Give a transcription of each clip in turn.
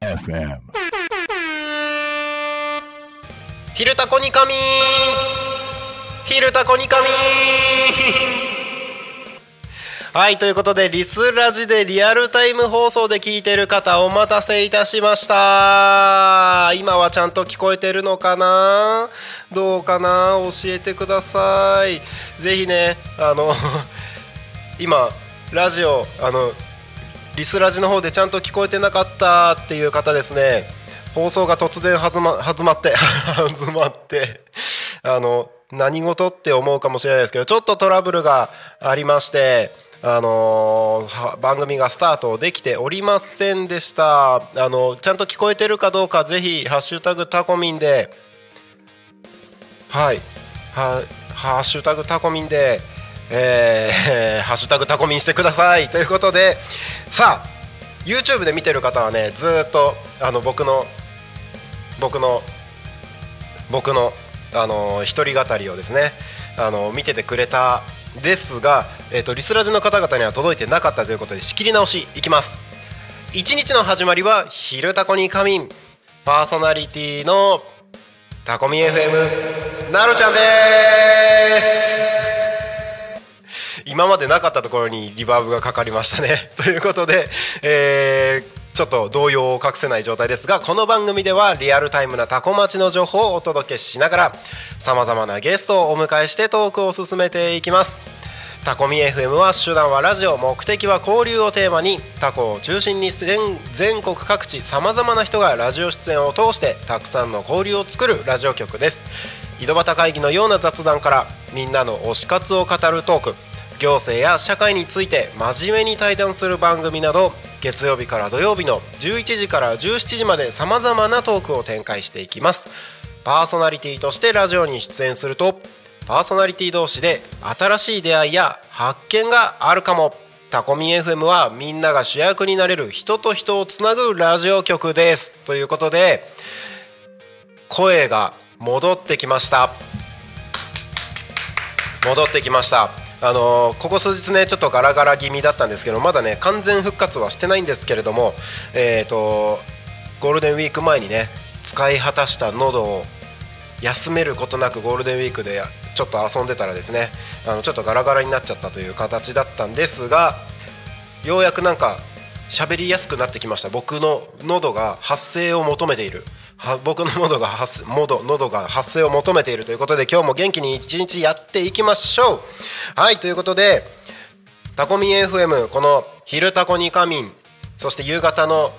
FM ヒルタコニカミン。ヒルタコニカミン。はいということでリスラジでリアルタイム放送で聞いてる方お待たせいたしました。今はちゃんと聞こえてるのかな？どうかな？教えてください。ぜひねあの 今ラジオあのリスラジの方でちゃんと聞こえてなかったっていう方ですね。放送が突然弾ま弾まって 弾まってあの何事って思うかもしれないですけどちょっとトラブルがありましてあのーは番組がスタートできておりませんでした。あのちゃんと聞こえてるかどうかぜひハッシュタグタコミンで。はい。はハッシュタグタコミンでえー ハッシュタグタコミンしてください。ということでさあ YouTube で見てる方はねずっとあの僕の僕の僕のあの一人語りをですねあの見ててくれたですが、えー、とリスラジの方々には届いてなかったということで仕切り直しいきます。一日の始まりは「昼タコに仮眠」パーソナリティのタコミ FM なるちゃんです。今までなかったところにリバーブがかかりましたね。ということで、えーちょっと動揺を隠せない状態ですがこの番組ではリアルタイムなタコ町の情報をお届けしながらさまざまなゲストをお迎えしてトークを進めていきます。タコミ FM は手段はラジオ目的は交流をテーマにタコを中心に全全国各地さまざまな人がラジオ出演を通してたくさんの交流を作るラジオ局です。井戸端会議のような雑談からみんなの推し活を語るトーク。行政や社会について真面目に対談する番組など月曜日から土曜日の11時から17時までさまざまなトークを展開していきます。パーソナリティとしてラジオに出演するとパーソナリティ同士で新しい出会いや発見があるかも。タコミ FM はみんなが主役になれる人と人をつなぐラジオ局です。ということで声が戻ってきました。戻ってきました。あのここ数日ねちょっとガラガラ気味だったんですけどまだね完全復活はしてないんですけれどもえっ、とゴールデンウィーク前にね使い果たした喉を休めることなくゴールデンウィークでちょっと遊んでたらですねあのちょっとガラガラになっちゃったという形だったんですがようやくなんか喋りやすくなってきました。僕の喉が発声を求めている。は僕の喉が発喉喉が発声を求めているということで今日も元気に一日やっていきましょう。はいということでタコミン FM この「昼タコに仮眠」そして夕方の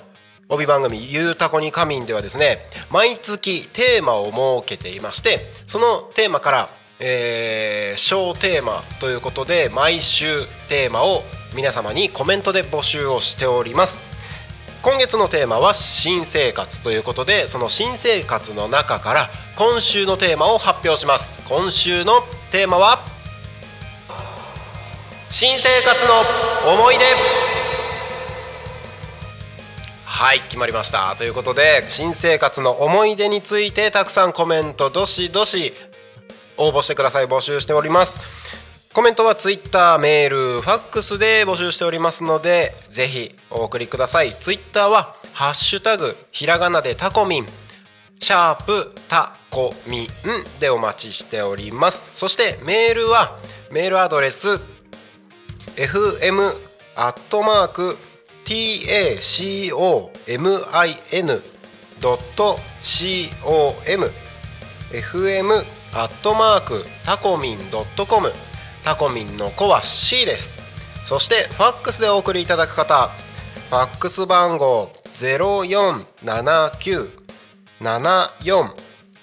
帯番組「ゆうたこに仮眠」ではですね毎月テーマを設けていましてそのテーマから、えー小テーマということで毎週テーマを皆様にコメントで募集をしております。今月のテーマは新生活ということでその新生活の中から今週のテーマを発表します。今週のテーマは新生活の思い出。はい決まりました。ということで新生活の思い出についてたくさんコメントどしどし応募してください。募集しております。コメントはツイッターメールファックスで募集しておりますのでぜひお送りください。ツイッターは「ハッシュタグひらがなでタコミン」シャープタコミンでお待ちしております。そしてメールはメールアドレス fm アットマーク tacomin.com fm アットマークタコミンドットコム。タコミンの子は C です。そしてファックスでお送りいただく方ファックス番号0479 74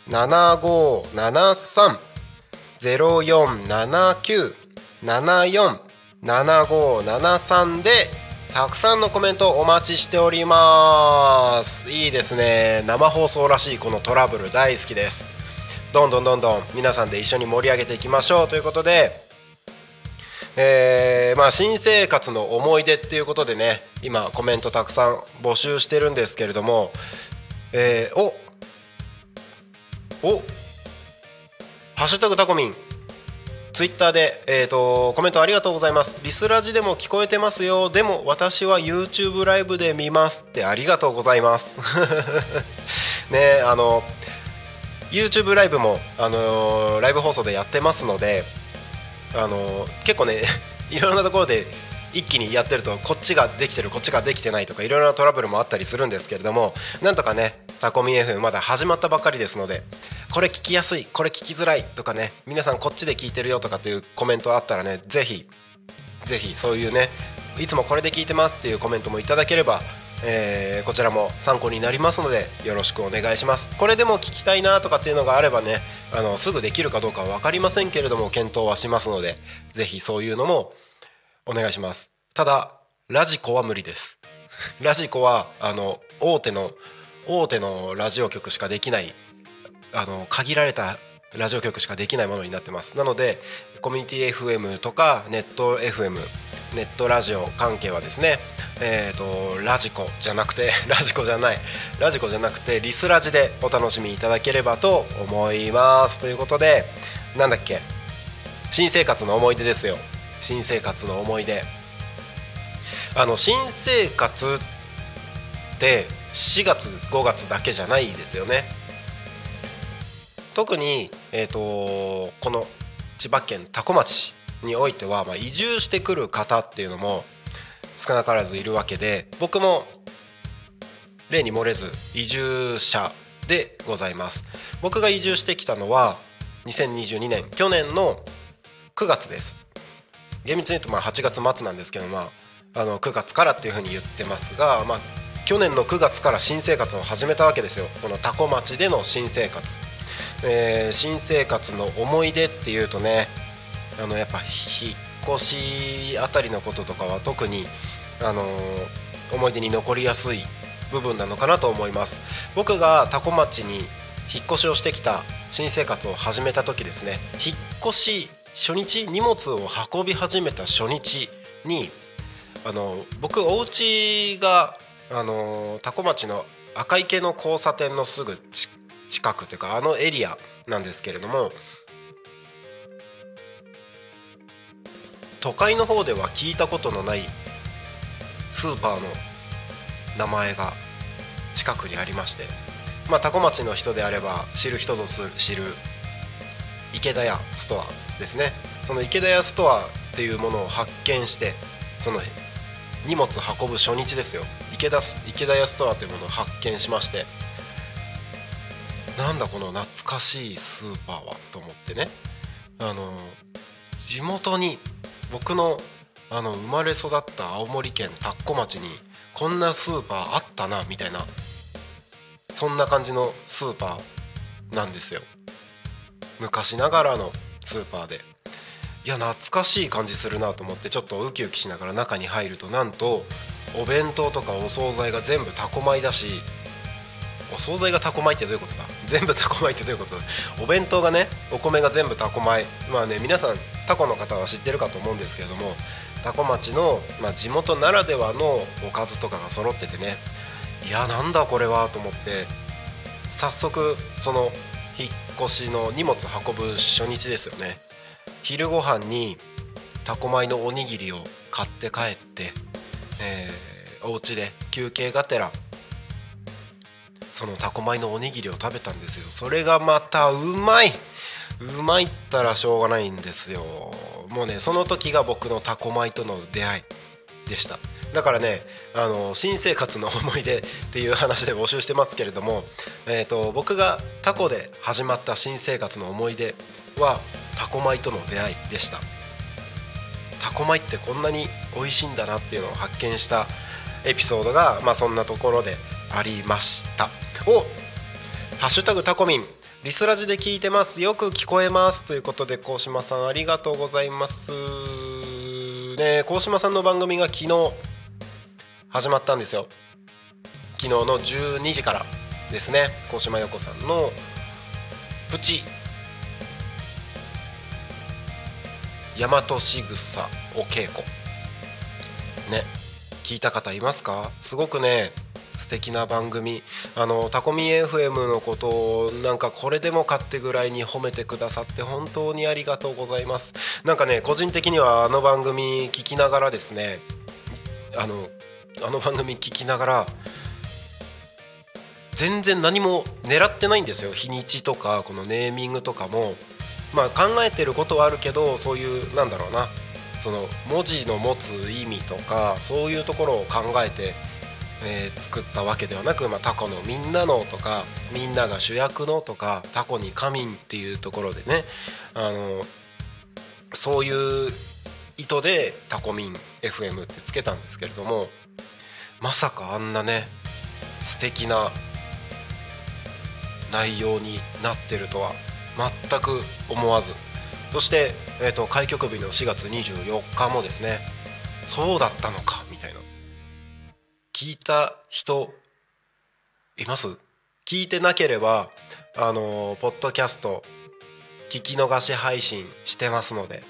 7573 0479 74 7573でたくさんのコメントお待ちしております。いいですね。生放送らしいこのトラブル大好きです。どんどんどんどん皆さんで一緒に盛り上げていきましょうということでえーまあ、新生活の思い出っていうことでね今コメントたくさん募集してるんですけれども、えー、おおハッシュタグタコミンツイッターで、えーと、コメントありがとうございます。リスラジでも聞こえてますよ。でも私は YouTube ライブで見ますってありがとうございます。ねあの YouTube ライブも、あの、ライブ放送でやってますので、あの、結構ね いろんなところで一気にやってるとこっちができてるこっちができてないとかいろいろなトラブルもあったりするんですけれどもなんとかねタコミ FM まだ始まったばかりですのでこれ聞きやすいこれ聞きづらいとかね皆さんこっちで聞いてるよとかっていうコメントあったらねぜひぜひそういうねいつもこれで聞いてますっていうコメントもいただければえー、こちらも参考になりますのでよろしくお願いします。これでも聞きたいなとかっていうのがあればねあのすぐできるかどうかは分かりませんけれども検討はしますのでぜひそういうのもお願いします。ただラジコは無理です。ラジコはあの大手の大手のラジオ局しかできないあの限られたラジオ局しかできないものになってます。なのでコミュニティ FM とかネット FM ネットラジオ関係はですねえーと、ラジコじゃなくて ラジコじゃないラジコじゃなくてリスラジでお楽しみいただければと思います。ということでなんだっけ新生活の思い出ですよ。新生活の思い出。あの新生活って4月5月だけじゃないですよね。特に、えーと、この千葉県多古町においては、まあ、移住してくる方っていうのも少なからずいるわけで僕も例に漏れず移住者でございます。僕が移住してきたのは2022年去年の9月です。厳密に言うとまあ8月末なんですけどまああの9月からっていうふうに言ってますがまあ去年の9月から新生活を始めたわけですよ。この多古町での新生活、えー、新生活の思い出っていうとねあのやっぱ引っ越しあたりのこととかは特にあの思い出に残りやすい部分なのかなと思います。僕が多古町に引っ越しをしてきた新生活を始めた時ですね。引っ越し初日荷物を運び始めた初日にあの僕お家があの多古町の赤池の交差点のすぐ近くというかあのエリアなんですけれども都会の方では聞いたことのないスーパーの名前が近くにありましてまあ多古町の人であれば知る人ぞ知る池田屋ストアですね。その池田屋ストアっていうものを発見してその荷物運ぶ初日ですよ。池田池田屋ストアというものを発見しましてなんだこの懐かしいスーパーはと思ってね。あの地元に僕のあの生まれ育った青森県田子町にこんなスーパーあったなみたいなそんな感じのスーパーなんですよ。昔ながらのスーパーで。いや懐かしい感じするなと思ってちょっとウキウキしながら中に入るとなんとお弁当とかお惣菜が全部タコ米だしお惣菜がタコ米ってどういうことだ？全部タコ米ってどういうことだ？お弁当がねお米が全部タコ米。まあね皆さんタコの方は知ってるかと思うんですけれども多古町の、まあ、地元ならではのおかずとかが揃っててね。いやなんだこれはと思って早速その引っ越しの荷物運ぶ初日ですよね。昼ご飯にタコ米のおにぎりを買って帰って、えー、お家で休憩がてらそのタコ米のおにぎりを食べたんですよ。それがまたうまい。うまいったらしょうがないんですよ。もうねその時が僕のタコ米との出会いでした。だからねあの新生活の思い出 っていう話で募集してますけれども、えーと、僕がタコで始まった新生活の思い出はタコ米との出会いでした。タコ米ってこんなに美味しいんだなっていうのを発見したエピソードが、まあ、そんなところでありました。おハッシュタグタコミン。リスラジで聞いてます。よく聞こえます。ということで高島さんありがとうございます。ね高島さんの番組が昨日始まったんですよ。昨日の12時からですね。高島陽子さんのプチ。大和しぐさお稽古。ね聞いた方いますか？すごくね素敵な番組。あのタコミ FM のことをなんかこれでもかってぐらいに褒めてくださって本当にありがとうございます。なんかね個人的にはあの番組聞きながらですねあのあの番組聞きながら全然何も狙ってないんですよ。日にちとかこのネーミングとかも。まあ考えてることはあるけどそういうなんだろうな。その文字の持つ意味とかそういうところを考えて、えー作ったわけではなく、まあ、タコのみんなのとかみんなが主役のとかタコに神っていうところでねあのそういう意図でタコミン FM ってつけたんですけれどもまさかあんなね素敵な内容になってるとは全く思わず。そして、えー、と開局日の4月24日もですねそうだったのか。聞いた人います？聞いてなければあのーポッドキャスト聞き逃し配信してますので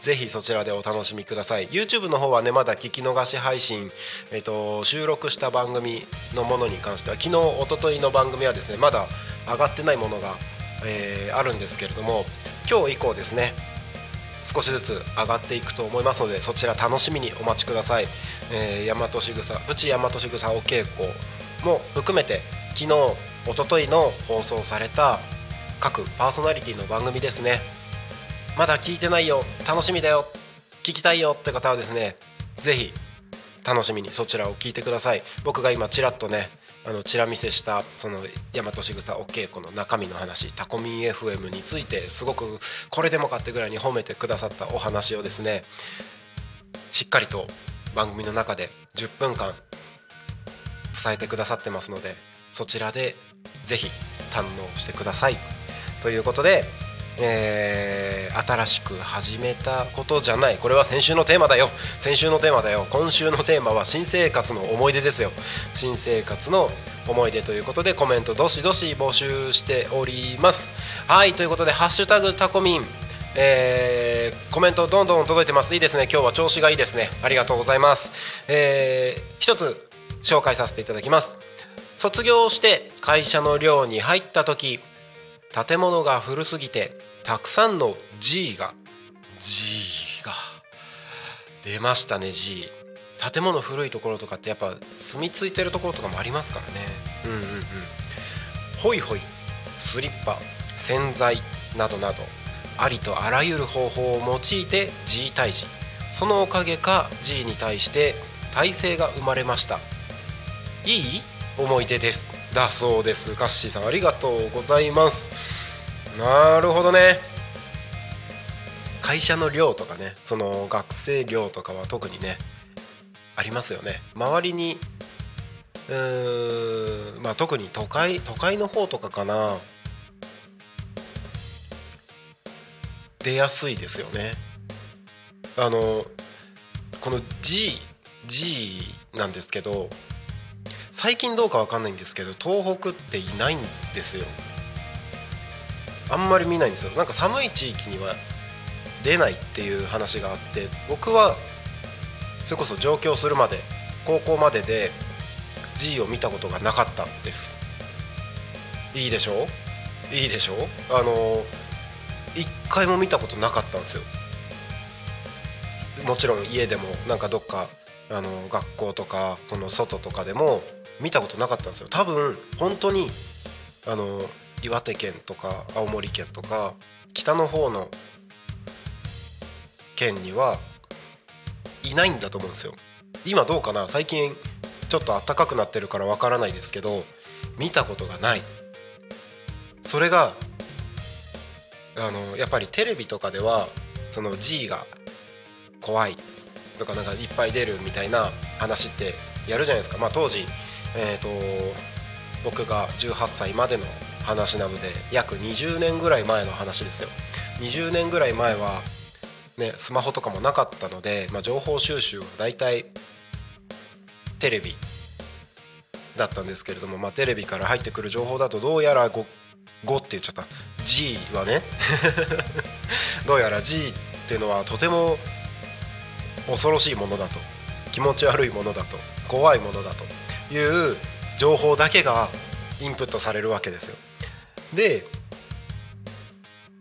ぜひそちらでお楽しみください。YouTube の方はねまだ聞き逃し配信、えっと収録した番組のものに関しては昨日一昨日の番組はですねまだ上がってないものが、えーあるんですけれども今日以降ですね少しずつ上がっていくと思いますのでそちら楽しみにお待ちください、えー、大和しぐさプチ大和しぐさお稽古も含めて昨日一昨日の放送された各パーソナリティの番組ですね。まだ聞いてないよ楽しみだよ聞きたいよって方はですねぜひ楽しみにそちらを聞いてください。僕が今ちらっとねあのチラ見せしたその大和しぐさお稽古の中身の話タコミン FM についてすごくこれでもかってぐらいに褒めてくださったお話をですねしっかりと番組の中で10分間伝えてくださってますのでそちらでぜひ堪能してください。ということで、えー新しく始めたことじゃない。これは先週のテーマだよ。先週のテーマだよ。今週のテーマは新生活の思い出ですよ。新生活の思い出ということでコメントどしどし募集しております。はいということで「ハッシュタグタコミン」えーコメントどんどん届いてます。いいですね。今日は調子がいいですね。ありがとうございます。えー一つ紹介させていただきます。卒業して会社の寮に入った時建物が古すぎてたくさんの G が G が出ましたね G 建物古いところとかってやっぱ住み着いてるところとかもありますからね。うんうんうん。ホイホイスリッパ洗剤などなどありとあらゆる方法を用いて G 退治そのおかげか G に対して体制が生まれました。いい思い出です。だそうです。ガッシーさんありがとうございます。なるほどね。会社の寮とかねその学生寮とかは特にねありますよね。周りにうーんまあ特に都会都会の方とかかな。出やすいですよね。あのこの G G なんですけど最近どうかわかんないんですけど東北っていないんですよ。あんまり見ないんですよ。なんか寒い地域には出ないっていう話があって僕はそれこそ上京するまで高校までで G を見たことがなかったんです。いいでしょ？いいでしょ？あの一回も見たことなかったんですよ。もちろん家でもなんかどっかあの学校とかその外とかでも見たことなかったんですよ。多分本当にあの岩手県とか青森県とか北の方の県にはいないんだと思うんですよ。今どうかな？最近ちょっと暖かくなってるからわからないですけど見たことがない。それがあのやっぱりテレビとかではその G が怖いとかなんかいっぱい出るみたいな話ってやるじゃないですか。まあ当時えー、と僕が18歳までの話なので約20年ぐらい前の話ですよ。20年ぐらい前は、ね、スマホとかもなかったので、まあ、情報収集は大体テレビだったんですけれども、まあ、テレビから入ってくる情報だとどうやら 5, 5って言っちゃった。G はね どうやら G っていうのはとても恐ろしいものだと。気持ち悪いものだと。怖いものだと。いう情報だけがインプットされるわけですよ。で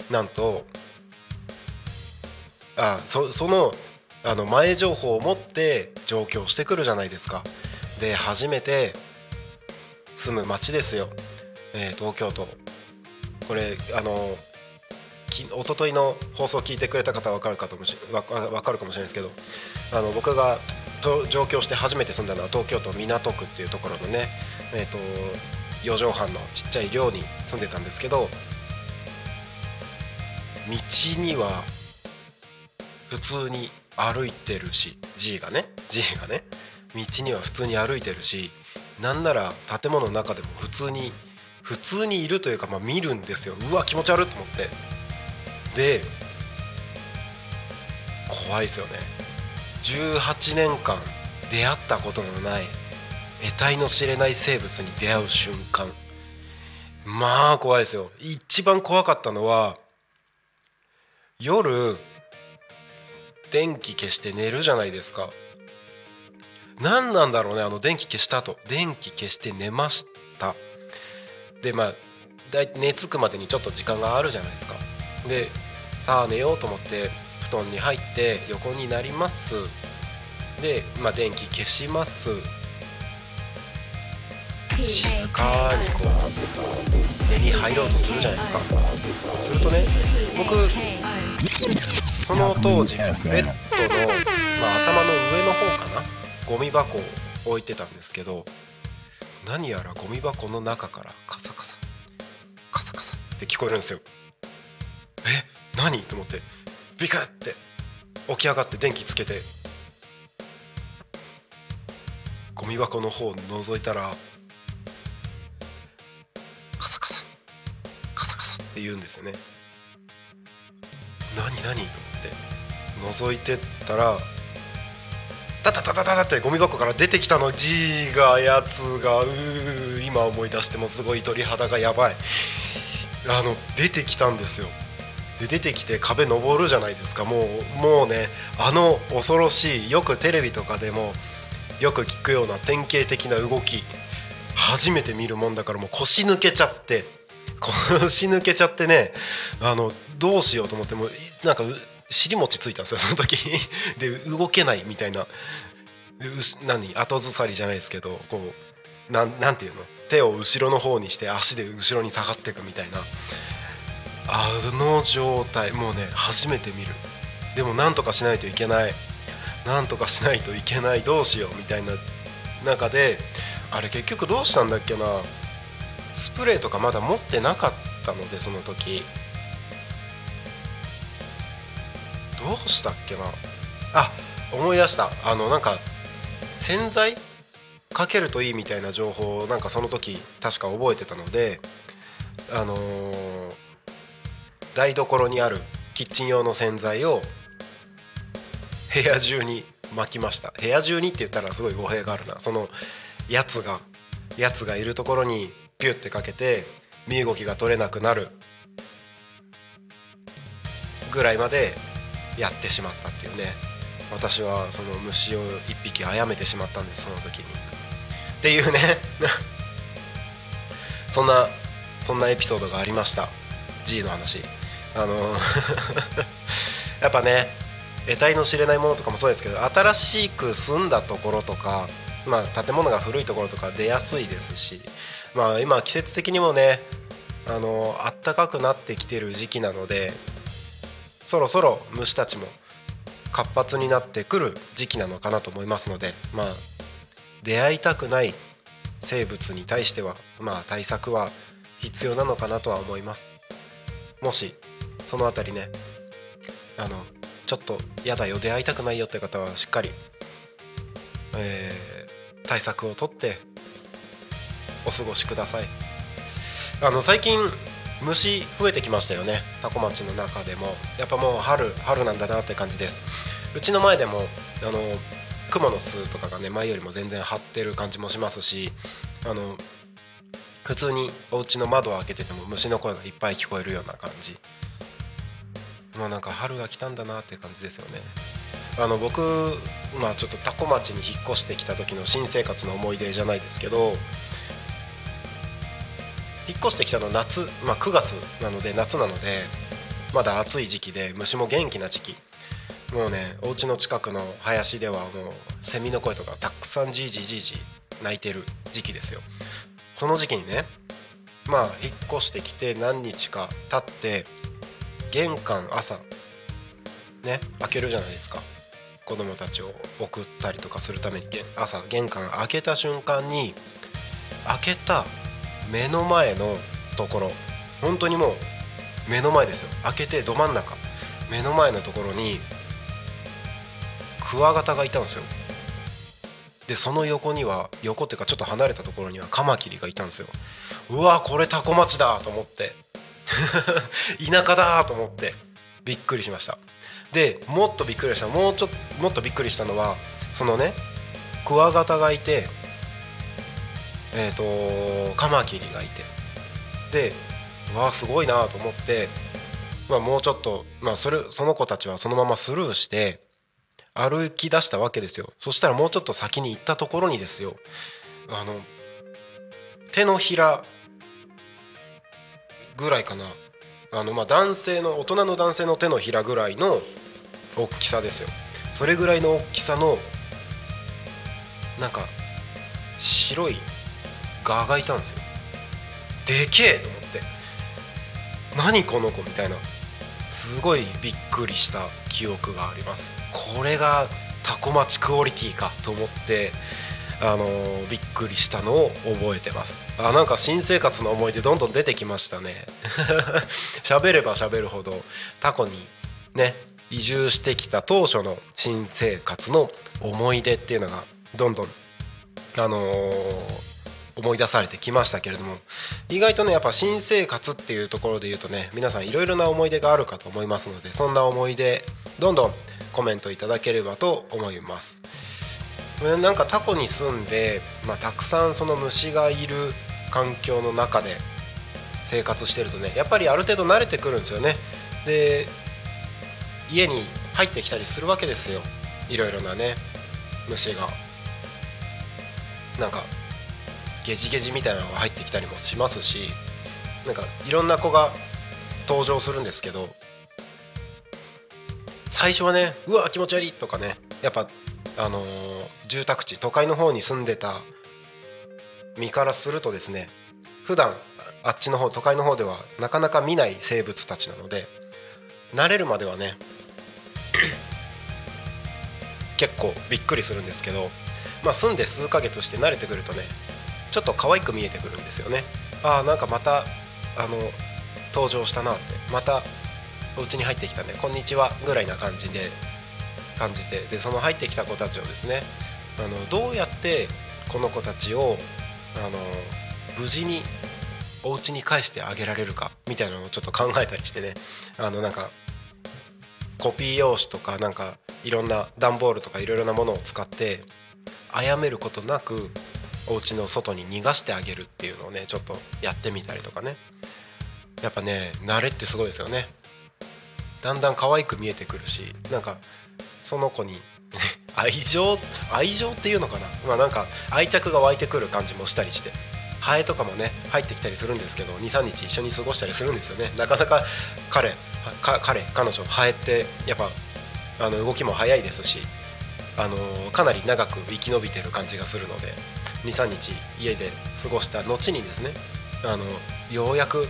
なんとあそそのあの前情報を持って上京してくるじゃないですか。で初めて住む町ですよ、えー東京都。これあのき一昨日の放送を聞いてくれた方は分かるかともしわわ分かるかもしれないですけどあの僕が上京して初めて住んだのは東京都港区っていうところのね、えー、と4畳半のちっちゃい寮に住んでたんですけど道には普通に歩いてるし G がね G がね道には普通に歩いてるしなんなら建物の中でも普通に普通にいるというか、まあ、見るんですよ。うわ気持ち悪いと思って。で怖いですよね。18年間出会ったことのない得体の知れない生物に出会う瞬間。まあ怖いですよ。一番怖かったのは夜電気消して寝るじゃないですか。何なんだろうねあの電気消した後。電気消して寝ました。でまあだい寝つくまでにちょっと時間があるじゃないですか。でさあ寝ようと思って布団に入って横になります。で、まあ、電気消します。静かにこう寝に入ろうとするじゃないですか。するとね僕その当時ベッドの、まあ、頭の上の方かなゴミ箱を置いてたんですけど何やらゴミ箱の中からカサカサカサカサって聞こえるんですよえ？何？と思ってビクって起き上がって電気つけてゴミ箱の方を覗いたらカサカサカサカサって言うんですよね。何何と思って覗いてったらタタタタタタってゴミ箱から出てきたの G がやつがうー今思い出してもすごい鳥肌がやばい。あの出てきたんですよ。で出てきて壁登るじゃないですか。もうもうねあの恐ろしいよくテレビとかでもよく聞くような典型的な動き初めて見るもんだからもう腰抜けちゃって腰抜けちゃってねあのどうしようと思ってもなんか尻餅ついたんですよその時。で動けないみたいな。何後ずさりじゃないですけどこうななんていうの？手を後ろの方にして足で後ろに下がっていくみたいな。あの状態もうね初めて見る。でもなんとかしないといけない。なんとかしないといけない。どうしようみたいな中であれ結局どうしたんだっけな。スプレーとかまだ持ってなかったのでその時。どうしたっけな。あ思い出した。あのなんか洗剤？かけるといいみたいな情報をなんかその時確か覚えてたのであのー台所にあるキッチン用の洗剤を部屋中に巻きました。部屋中にって言ったらすごい語弊があるな。そのやつがやつがいるところにピュッてかけて身動きが取れなくなるぐらいまでやってしまったっていうね。私はその虫を一匹殺めてしまったんですその時に。っていうね。そんなそんなエピソードがありました。G の話。あの やっぱね得体の知れないものとかもそうですけど新しく住んだところとか、まあ、建物が古いところとか出やすいですし、まあ、今季節的にもねあの暖かくなってきてる時期なのでそろそろ虫たちも活発になってくる時期なのかなと思いますので、まあ、出会いたくない生物に対しては、まあ、対策は必要なのかなとは思います。もしそのあたりねあのちょっと嫌だよ出会いたくないよって方はしっかり、えー対策をとってお過ごしください。あの最近虫増えてきましたよね。タコ町の中でも。やっぱもう春春なんだなって感じです。うちの前でもあのクモの巣とかがね前よりも全然張ってる感じもしますしあの普通にお家の窓を開けてても虫の声がいっぱい聞こえるような感じ。もうなんか春が来たんだなって感じですよね。あの僕まあちょっと多古町に引っ越してきた時の新生活の思い出じゃないですけど引っ越してきたの夏、まあ、9月なので夏なのでまだ暑い時期で虫も元気な時期。もうねお家の近くの林ではもうセミの声とかたくさんじいじいじいじ鳴いてる時期ですよ。その時期にねまあ引っ越してきて何日か経って玄関朝ね開けるじゃないですか。子供たちを送ったりとかするために朝玄関開けた瞬間に開けた目の前のところ本当にもう目の前ですよ。開けてど真ん中目の前のところにクワガタがいたんですよ。でその横には横っていうかちょっと離れたところにはカマキリがいたんですよ。うわこれタコ町だと思って。田舎だと思ってびっくりしました。でもっとびっくりしたもうちょっともっとびっくりしたのはそのねクワガタがいてえっ、ー、とカマキリがいて。でわあすごいなと思って、まあ、もうちょっと、まあ、それその子たちはそのままスルーして歩き出したわけですよ。そしたらもうちょっと先に行ったところにですよあの手のひらぐらいかな。あのまあ男性の大人の男性の手のひらぐらいの大きさですよ。それぐらいの大きさのなんか白いガがいたんですよ。でけえと思って。何この子みたいな。すごいびっくりした記憶があります。これがタコ町クオリティかと思って。あのー、びっくりしたのを覚えてます。あなんか新生活の思い出どんどん出てきましたね。喋れば喋るほどタコにね移住してきた当初の新生活の思い出っていうのがどんどんあのー思い出されてきましたけれども意外とねやっぱ新生活っていうところで言うとね皆さんいろいろな思い出があるかと思いますのでそんな思い出どんどんコメントいただければと思います。なんかタコに住んで、まあ、たくさんその虫がいる環境の中で生活してるとねやっぱりある程度慣れてくるんですよね。で家に入ってきたりするわけですよ。いろいろなね虫が。なんかゲジゲジみたいなのが入ってきたりもしますしなんかいろんな子が登場するんですけど最初はねうわ気持ち悪いとかねやっぱあの、住宅地都会の方に住んでた身からするとですね普段あっちの方都会の方ではなかなか見ない生物たちなので慣れるまではね 結構びっくりするんですけど、まあ、住んで数ヶ月して慣れてくるとねちょっと可愛く見えてくるんですよね。ああなんかまたあの登場したなってまたお家に入ってきたねこんにちはぐらいな感じで感じてでその入ってきた子たちをですねあのどうやってこの子たちをあの無事にお家に返してあげられるかみたいなのをちょっと考えたりしてねあのなんかコピー用紙とかなんかいろんな段ボールとかいろいろなものを使って殺めることなくお家の外に逃がしてあげるっていうのをねちょっとやってみたりとかね。やっぱね慣れってすごいですよね。だんだん可愛く見えてくるしなんかその子に 愛情愛情っていうのかな？まあなんか愛着が湧いてくる感じもしたりして。ハエとかもね入ってきたりするんですけど23日一緒に過ごしたりするんですよね。なかなか彼彼彼女ハエってやっぱあの動きも速いですしあのかなり長く生き延びてる感じがするので23日家で過ごした後にですねあのようやく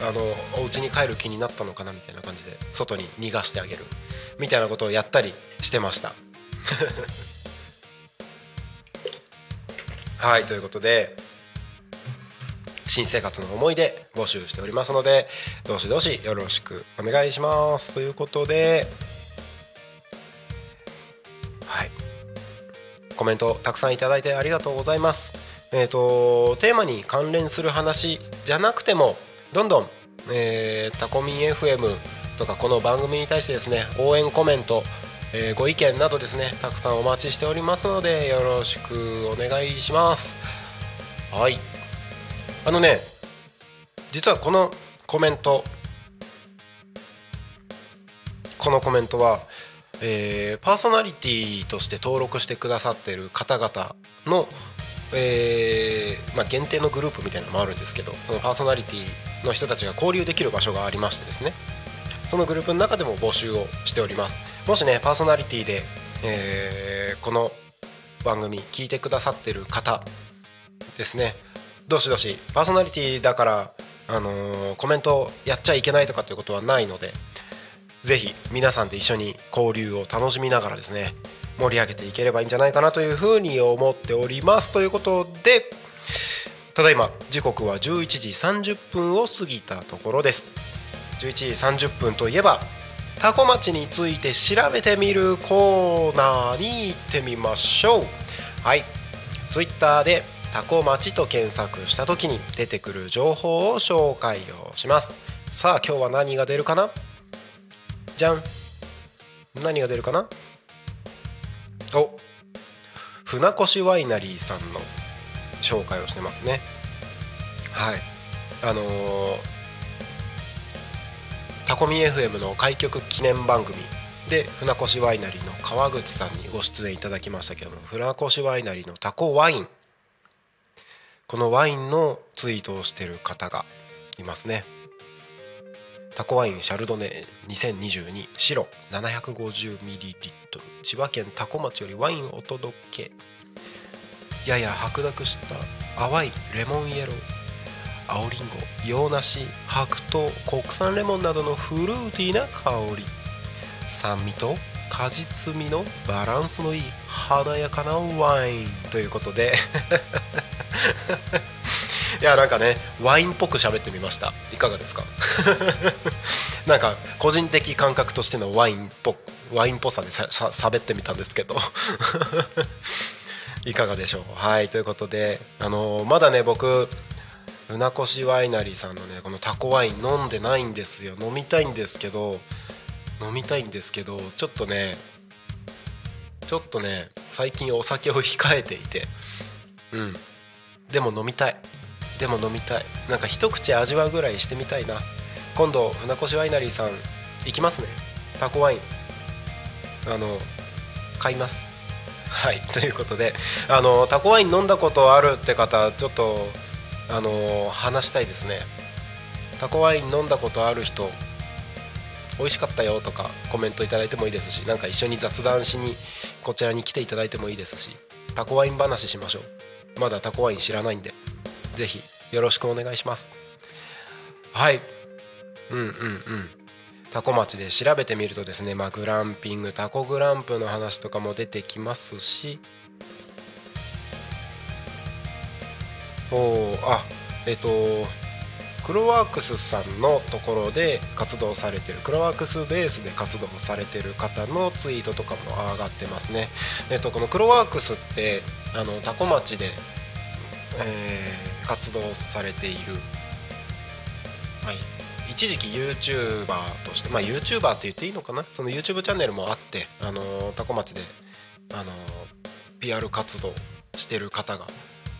あのお家に帰る気になったのかなみたいな感じで外に逃がしてあげる。みたいなことをやったりしてました。はいということで新生活の思い出募集しておりますのでどしどしよろしくお願いします。ということではい。コメントたくさんいただいてありがとうございます。えーと、テーマに関連する話じゃなくてもどんどん、えー、タコミン FM とかこの番組に対してですね応援コメント、えー、ご意見などですねたくさんお待ちしておりますのでよろしくお願いします。はい。あのね実はこのコメントこのコメントはえー、パーソナリティとして登録してくださってる方々のえーまあ、限定のグループみたいなのもあるんですけどそのパーソナリティの人たちが交流できる場所がありましてですねそのグループの中でも募集をしております。もしねパーソナリティで、えーこの番組聞いてくださってる方ですねどしどしパーソナリティだから、あのーコメントやっちゃいけないとかっていうことはないのでぜひ皆さんで一緒に交流を楽しみながらですね盛り上げていければいいんじゃないかなというふうに思っております。ということでただいま時刻は11時30分を過ぎたところです。11時30分といえばタコ町について調べてみるコーナーに行ってみましょう。はい。ツイッターでタコ町と検索した時に出てくる情報を紹介をします。さあ今日は何が出るかな？じゃん。何が出るかな？お。船越ワイナリーさんの紹介をしてますね。はい。あのータコミ FM の開局記念番組で船越ワイナリーの川口さんにご出演いただきましたけども船越ワイナリーのタコワイン。このワインのツイートをしてる方がいますね。タコワインシャルドネ2022白 750ml 千葉県タコ町よりワインをお届け。やや白濁した淡いレモンイエロー青りんご洋梨白桃国産レモンなどのフルーティーな香り酸味と果実味のバランスのいい華やかなワインということで。いやなんかねワインっぽく喋ってみました。いかがですか？なんか個人的感覚としてのワインっぽワインっぽさでささ喋ってみたんですけど。いかがでしょう？はいということであのまだね僕船越ワイナリーさんのねこのタコワイン飲んでないんですよ。飲みたいんですけど飲みたいんですけどちょっとねちょっとね最近お酒を控えていてうん。でも飲みたい。でも飲みたい。なんか一口味わうぐらいしてみたいな。今度船越ワイナリーさん行きますね。タコワイン。あの買います。はい ということであのタコワイン飲んだことあるって方ちょっとあの話したいですね。タコワイン飲んだことある人美味しかったよとかコメントいただいてもいいですしなんか一緒に雑談しにこちらに来ていただいてもいいですしタコワイン話しましょう。まだタコワイン知らないんでぜひよろしくお願いします。はい。うんうんうん。タコ町で調べてみるとですね、まあ、グランピングタコグランプの話とかも出てきますし。おーあえっ、とクロワークスさんのところで活動されてるクロワークスベースで活動されてる方のツイートとかも上がってますね。えっ、とこのクロワークスってあのタコ町で、えー活動されている、はい、一時期 YouTuber としてまあ YouTuber って言っていいのかな？その YouTube チャンネルもあってあのタコ町であの PR 活動してる方が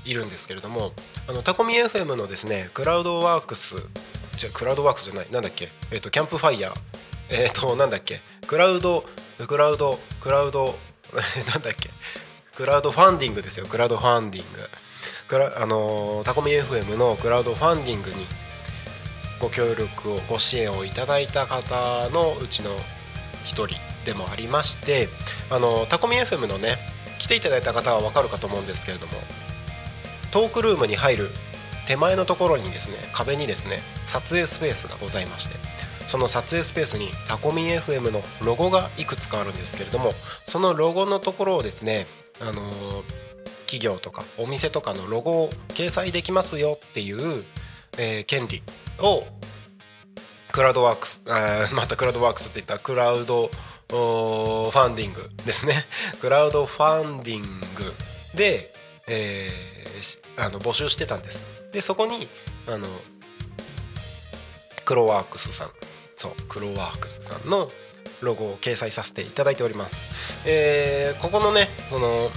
いるんですけれどもあのタコミ FM のですねクラウドワークスじゃクラウドワークスじゃないなんだっけ？えっ、とキャンプファイヤー。えっ、となんだっけ？クラウドクラウドクラウド なんだっけ？クラウドファンディングですよ。クラウドファンディング。クラあのタコミ FM のクラウドファンディングにご協力をご支援をいただいた方のうちの一人でもありましてあのタコミ FM のね来ていただいた方は分かるかと思うんですけれどもトークルームに入る手前のところにですね壁にですね撮影スペースがございましてその撮影スペースにタコミ FM のロゴがいくつかあるんですけれどもそのロゴのところをですねあのー企業とかお店とかのロゴを掲載できますよっていう、えー権利をクラウドワークスあー またクラウドワークスって言ったクラウドファンディングですね。クラウドファンディングで、えーあの募集してたんです。でそこにあのクロワークスさんそうクロワークスさんのロゴを掲載させていただいております、えーここのねその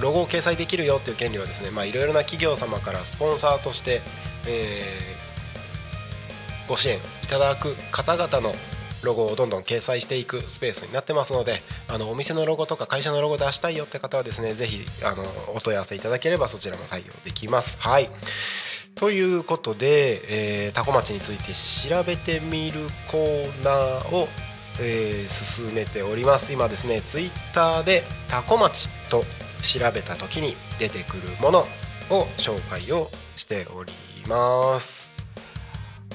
ロゴを掲載できるよっていう権利はですねいろいろな企業様からスポンサーとして、えーご支援いただく方々のロゴをどんどん掲載していくスペースになってますのであのお店のロゴとか会社のロゴ出したいよって方はですねぜひあのお問い合わせいただければそちらも対応できます。はい。ということで、えー、タコ町について調べてみるコーナーを、えー、進めております。今ですねツイッターでタコ町と調べた時に出てくるものを紹介をしております。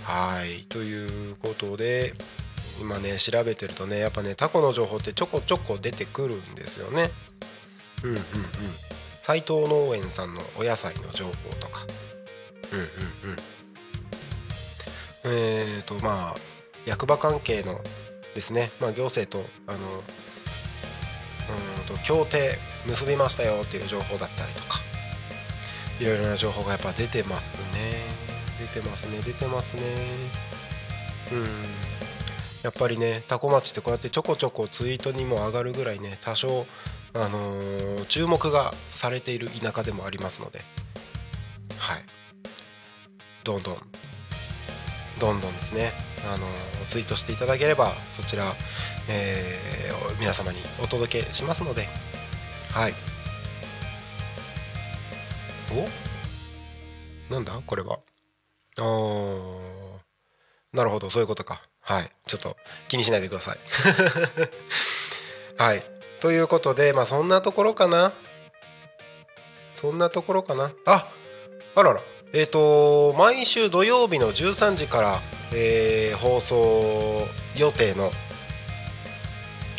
はい。ということで今ね調べてるとねやっぱねタコの情報ってちょこちょこ出てくるんですよね。うんうんうん。斉藤農園さんのお野菜の情報とか。うんうんうん。えっ、ー、とまあ役場関係のですね、まあ、行政とあのうんと協定結びましたよっていう情報だったりといろいろな情報がやっぱ出てますね。出てますね。出てますね。うん。やっぱりね多古町ってこうやってちょこちょこツイートにも上がるぐらいね多少あのー、注目がされている田舎でもありますので。はい。どんどん。どんどんですね。あの、ツイートしていただければそちら、えー、皆様にお届けしますので。はい。おなんだ？これは。あなるほど。そういうことか。はい。ちょっと気にしないでください。はい。ということでまあそんなところかな。そんなところかな。ああらら。えっ、ー、と毎週土曜日の13時から、えー、放送予定の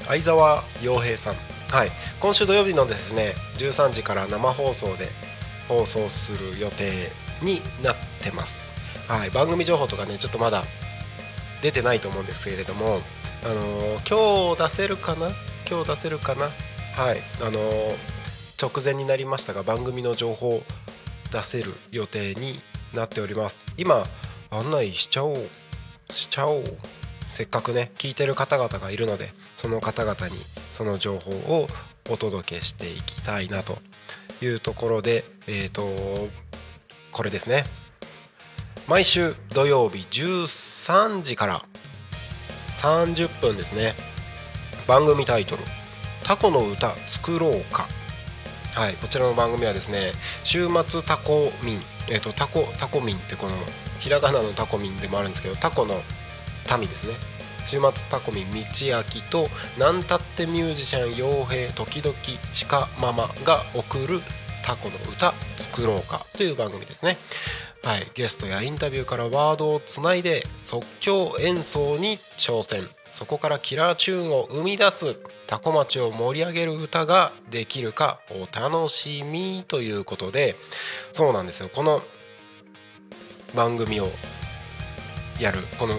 相沢洋平さん。はい。今週土曜日のですね13時から生放送で放送する予定になってます。はい番組情報とかねちょっとまだ出てないと思うんですけれども、あのー、今日出せるかな？今日出せるかな？はいあのー、直前になりましたが番組の情報出せる予定になっております。今案内しちゃおうしちゃおう。せっかくね聞いてる方々がいるのでその方々にその情報をお届けしていきたいなというところでえっ、ー、とこれですね。毎週土曜日13時から30分ですね。番組タイトル「タコの歌作ろうか」はいこちらの番組はですね週末タコ民えっ、ー、とタコタコ民ってこのひらがなのタコ民でもあるんですけどタコの民ですね。週末タコミ道明となんたってミュージシャン傭兵時々ちかママが送るタコの歌作ろうかという番組ですね。はい、ゲストやインタビューからワードをつないで即興演奏に挑戦。そこからキラーチューンを生み出す。タコ町を盛り上げる歌ができるかお楽しみということで。そうなんですよ。この番組をやるこの、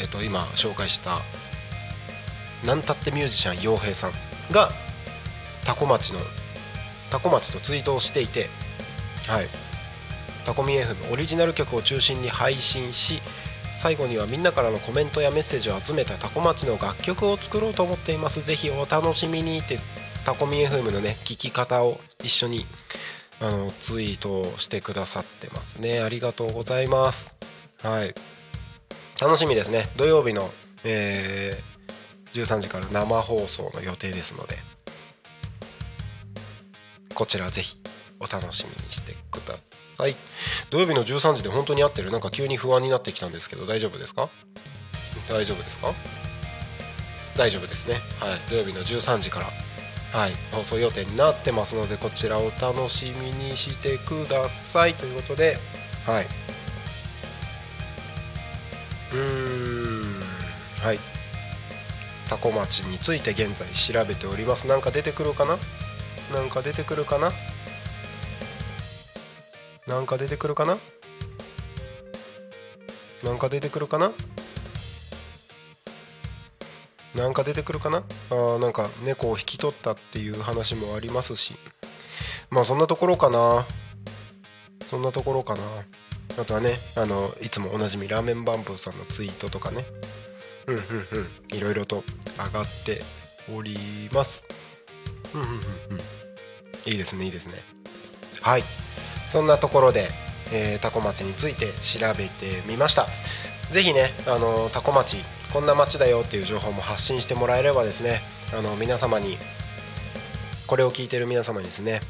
えっと、今紹介したなんたってミュージシャン洋平さんがタコ町のタコ町とツイートをしていてはい。タコミ FM オリジナル曲を中心に配信し最後にはみんなからのコメントやメッセージを集めたタコ町の楽曲を作ろうと思っています。ぜひお楽しみにってタコミ FM のね聴き方を一緒にあのツイートしてくださってますね。ありがとうございます。はい。楽しみですね。土曜日の、えー、13時から生放送の予定ですので。こちらぜひお楽しみにしてください。土曜日の13時で本当に合ってるなんか急に不安になってきたんですけど大丈夫ですか？大丈夫ですか？大丈夫ですね。はい。土曜日の13時からはい。放送予定になってますのでこちらお楽しみにしてください。ということではい。うーん。はい。タコ町について現在調べております。なんか出てくるかな？なんか出てくるかな？なんか出てくるかな？なんか出てくるかな？なんか出てくるかな？あーなんか猫を引き取ったっていう話もありますし。まあそんなところかな。そんなところかな。あとはねあのいつもおなじみラーメンバンブーさんのツイートとかね。うんうんうん。いろいろと上がっております。うんうんうんうん。いいですねいいですね。はい。そんなところで、えー、タコ町について調べてみました。是非ねあのタコ町こんな街だよっていう情報も発信してもらえればですねあの皆様にこれを聞いてる皆様にですね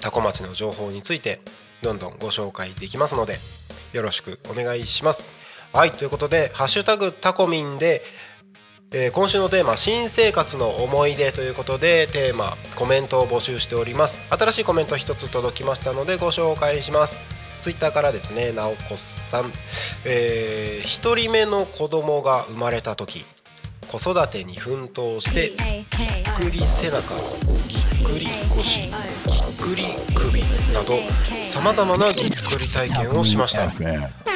タコ町の情報についてどんどんご紹介できますのでよろしくお願いします。はいということで「ハッシュタグタコミンで」えー今週のテーマ「新生活の思い出」ということでテーマコメントを募集しております。新しいコメント一つ届きましたのでご紹介します。ツイッターからですねなおこさん、えー、1人目の子供が生まれた時子育てに奮闘してぎっくり背中ぎっくり腰ぎっくり首などさまざまなぎっくり体験をしました.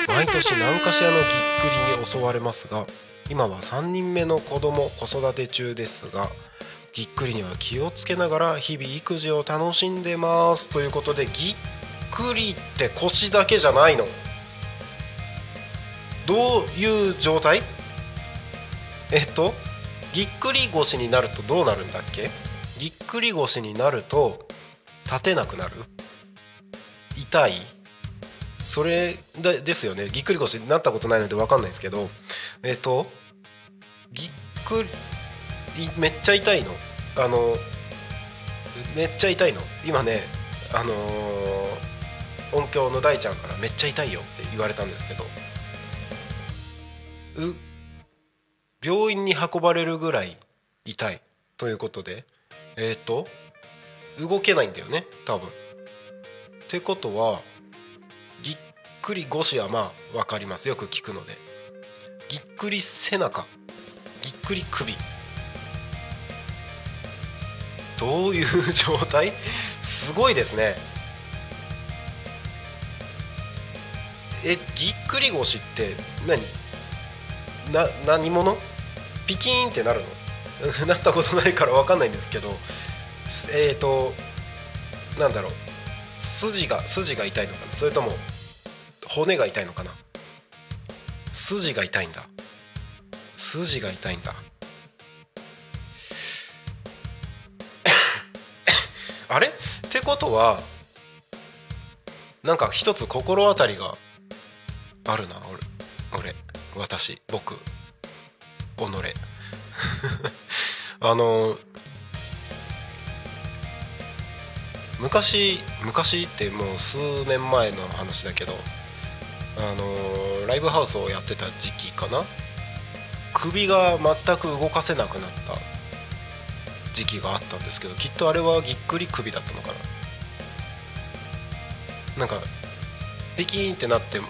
毎年何かしらのぎっくりに襲われますが今は3人目の子供子育て中ですがぎっくりには気をつけながら日々育児を楽しんでますということでぎっくりって腰だけじゃないの？どういう状態？えっとぎっくり腰になるとどうなるんだっけ？ぎっくり腰になると立てなくなる？痛い？それでですよね。ぎっくり腰になったことないので分かんないですけど。えっ、とぎっくりめっちゃ痛いの。あのめっちゃ痛いの。今ねあのー音響の大ちゃんからめっちゃ痛いよって言われたんですけど。う病院に運ばれるぐらい痛いということで。えっ、と動けないんだよね多分。ってことはぎっくり腰はまあ分かりますよく聞くので。ぎっくり背中。くり首。どういう状態？すごいですね。えぎっくり腰って何？な何者？ピキーンってなるの？なったことないから分かんないんですけどえっ、となんだろう。筋が筋が痛いのかな？それとも骨が痛いのかな？筋が痛いんだ。筋が痛いんだ。あれ？ってことはなんか一つ心当たりがあるな俺俺私僕己。あの昔昔ってもう数年前の話だけどあのライブハウスをやってた時期かな？首が全く動かせなくなった時期があったんですけどきっとあれはぎっくり首だったのかな。なんかピキーンってなって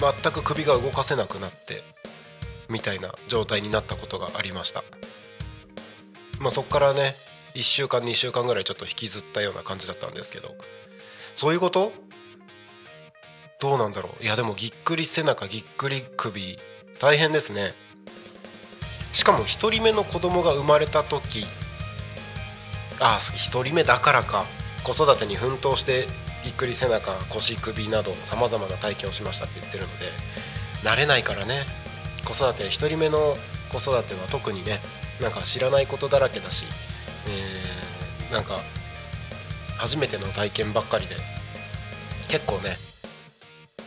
全く首が動かせなくなってみたいな状態になったことがありました。まあそっからね1週間2週間ぐらいちょっと引きずったような感じだったんですけどそういうこと？どうなんだろう。いやでもぎっくり背中ぎっくり首大変ですね。しかも1人目の子供が生まれた時あ1人目だからか子育てに奮闘してぎっくり背中腰首などさまざまな体験をしましたって言ってるので慣れないからね。子育て1人目の子育ては特にねなんか知らないことだらけだし、えーなんか初めての体験ばっかりで結構ね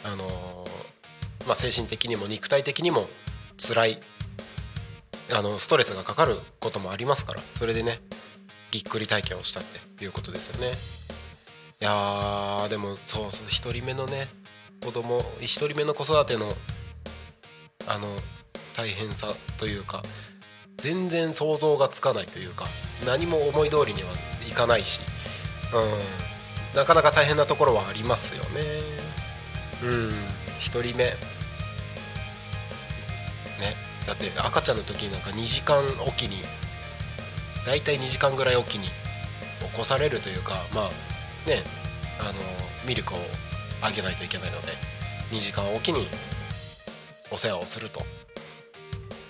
あのーまあ、精神的にも肉体的にも辛いあのストレスがかかることもありますからそれでねぎっくり体験をしたっていうことですよね。いやーでもそうそう1人目のね子供1人目の子育てのあの大変さというか全然想像がつかないというか何も思い通りにはいかないし、うん、なかなか大変なところはありますよね。うん1人目。ね。だって赤ちゃんの時なんか2時間おきに大体2時間ぐらいおきに起こされるというかまあねあのミルクをあげないといけないので2時間おきにお世話をすると。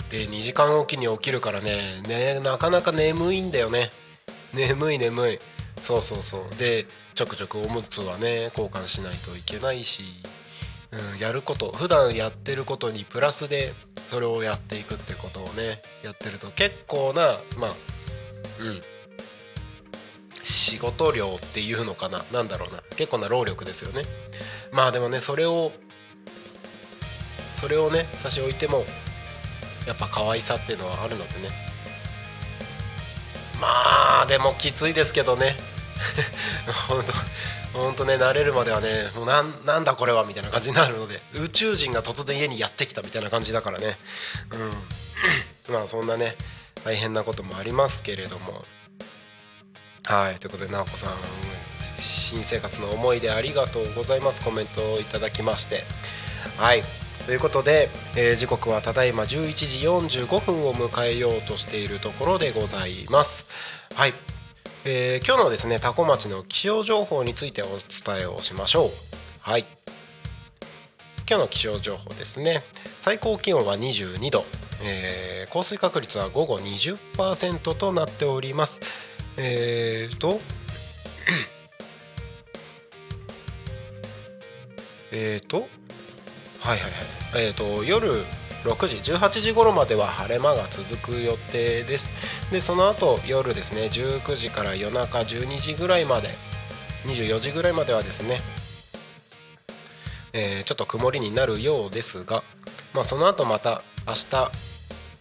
で2時間おきに起きるからねねなかなか眠いんだよね。眠い眠い。そうそうそう。でちょくちょくおむつはね交換しないといけないし、うん、やること普段やってることにプラスでそれをやっていくってことをねやってると結構なまあうん。仕事量っていうのかななんだろうな。結構な労力ですよね。まあでもねそれをそれをね差し置いてもやっぱ可愛さっていうのはあるのでね。まあでもきついですけどね。本 当本当ね慣れるまではねもうなんなんだこれはみたいな感じになるので宇宙人が突然家にやってきたみたいな感じだからね。うん。まあそんなね大変なこともありますけれども。はい。ということで直子さん新生活の思い出ありがとうございます。コメントをいただきまして。はい。ということで、えー、時刻はただいま11時45分を迎えようとしているところでございます。はい、えー、今日のですね多古町の気象情報についてお伝えをしましょう。はい。今日の気象情報ですね。最高気温は22度、えー、降水確率は午後20%となっております。えーとえーとはいはいはい。えーと夜6時18時頃までは晴れ間が続く予定です。でその後夜ですね19時から夜中12時ぐらいまで24時ぐらいまではですね、えー、ちょっと曇りになるようですが、まあ、その後また明日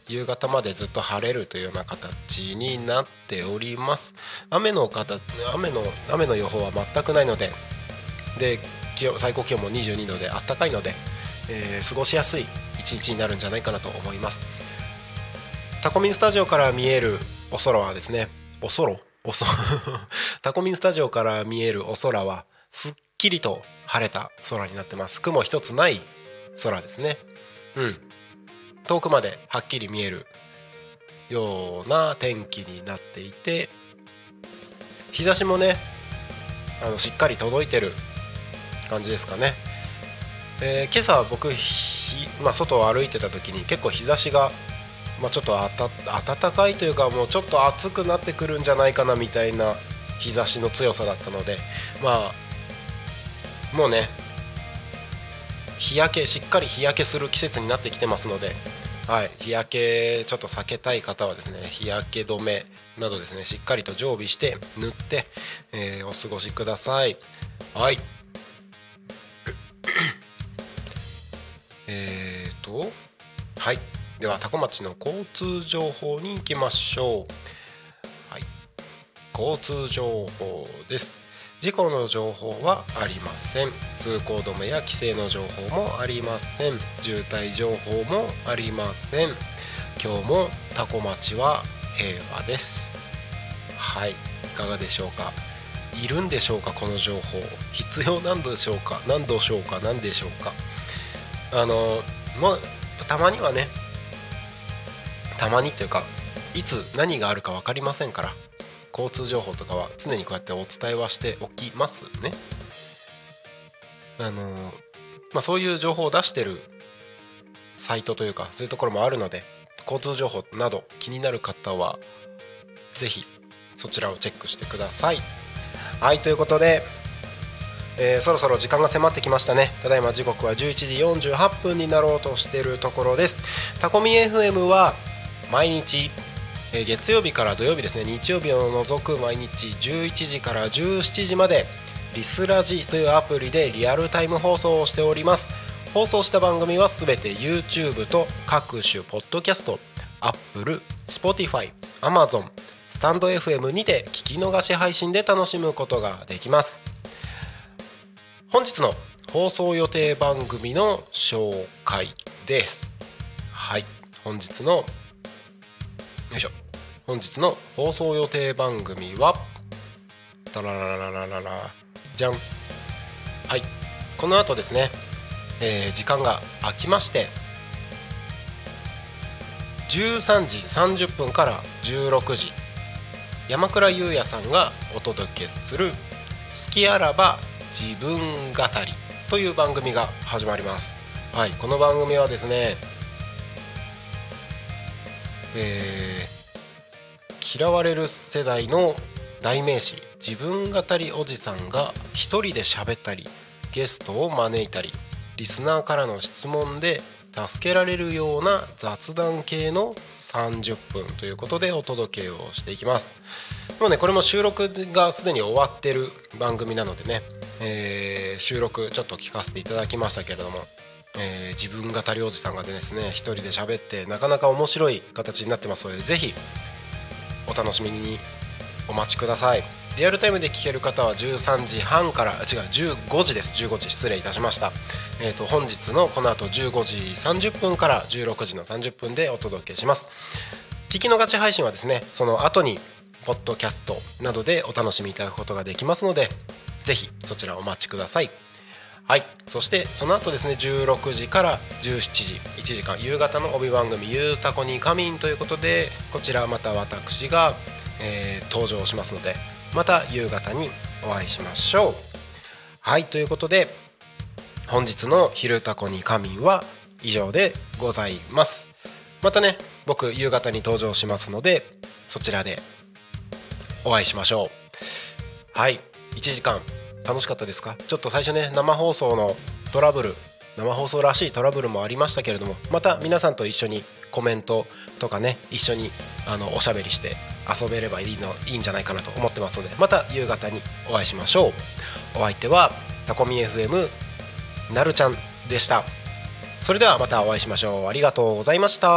夕方までずっと晴れるというような形になっております。雨の方雨の雨の予報は全くないのでで気温最高気温も22度であったかいので、えー、過ごしやすい一日になるんじゃないかなと思います。タコミンスタジオから見えるお空はですねお空おそ タコミンスタジオから見えるお空はすっきりと晴れた空になってます。雲一つない空ですね。うん。遠くまではっきり見えるような天気になっていて日差しもねあのしっかり届いてる感じですかね、えー、今朝僕ひまあ、外を歩いてた時に結構日差しが、まあ、ちょっとあた暖かいというかもうちょっと暑くなってくるんじゃないかなみたいな日差しの強さだったのでまあもうね日焼けしっかり日焼けする季節になってきてますので、はい、日焼けちょっと避けたい方はですね日焼け止めなどですねしっかりと常備して塗って、えー、お過ごしください。はいえーとはい。では多古町の交通情報に行きましょう。はい。交通情報です。事故の情報はありません。通行止めや規制の情報もありません。渋滞情報もありません。今日も多古町は平和です。はい。いかがでしょうか？いるんでしょうか？この情報。必要なんでしょうか？何でしょうか？何でしょうか？あのもうたまにはねたまにというかいつ何があるか分かりませんから交通情報とかは常にこうやってお伝えはしておきますね。あのまあ、そういう情報を出してるサイトというかそういうところもあるので交通情報など気になる方は是非そちらをチェックしてください。はいということで、えー、そろそろ時間が迫ってきましたね。ただいま時刻は11時48分になろうとしているところです。タコミ FM は毎日月曜日から土曜日ですね。日曜日を除く毎日11時から17時までリスラジというアプリでリアルタイム放送をしております。放送した番組はすべて YouTube と各種ポッドキャスト Apple、Spotify、Amazon、スタンド FM にて聞き逃し配信で楽しむことができます。本日の放送予定番組の紹介です。はい。本日のよいしょ。本日の放送予定番組はタララララララじゃん。はい。この後ですね、えー、時間が空きまして13時30分から16時山倉優也さんがお届けする「好きあらば自分語り」という番組が始まります。はいこの番組はですねえー、嫌われる世代の代名詞自分語りおじさんが一人で喋ったりゲストを招いたりリスナーからの質問で助けられるような雑談系の30分ということでお届けをしていきます。もうねこれも収録がすでに終わってる番組なのでね、えー、収録ちょっと聞かせていただきましたけれどもえー、自分語りおじさんがですね一人で喋ってなかなか面白い形になってますのでぜひお楽しみにお待ちください。リアルタイムで聞ける方は13時半から違う15時です。15時失礼いたしました、えーと、本日のこの後15時30分から16時の30分でお届けします。聞き逃し配信はですねその後にポッドキャストなどでお楽しみいただくことができますのでぜひそちらお待ちください。はい。そしてその後ですね16時から17時1時間夕方の帯番組「ゆうたこに仮眠」ということでこちらまた私が、えー、登場しますのでまた夕方にお会いしましょう。はい。ということで本日の「昼タコに仮眠」は以上でございます。またね僕夕方に登場しますのでそちらでお会いしましょう。はい。1時間。楽しかったですか？ちょっと最初ね生放送のトラブル生放送らしいトラブルもありましたけれどもまた皆さんと一緒にコメントとかね一緒にあのおしゃべりして遊べればいいのいいんじゃないかなと思ってますのでまた夕方にお会いしましょう。お相手はタコミ FM なるちゃんでした。それではまたお会いしましょう。ありがとうございました。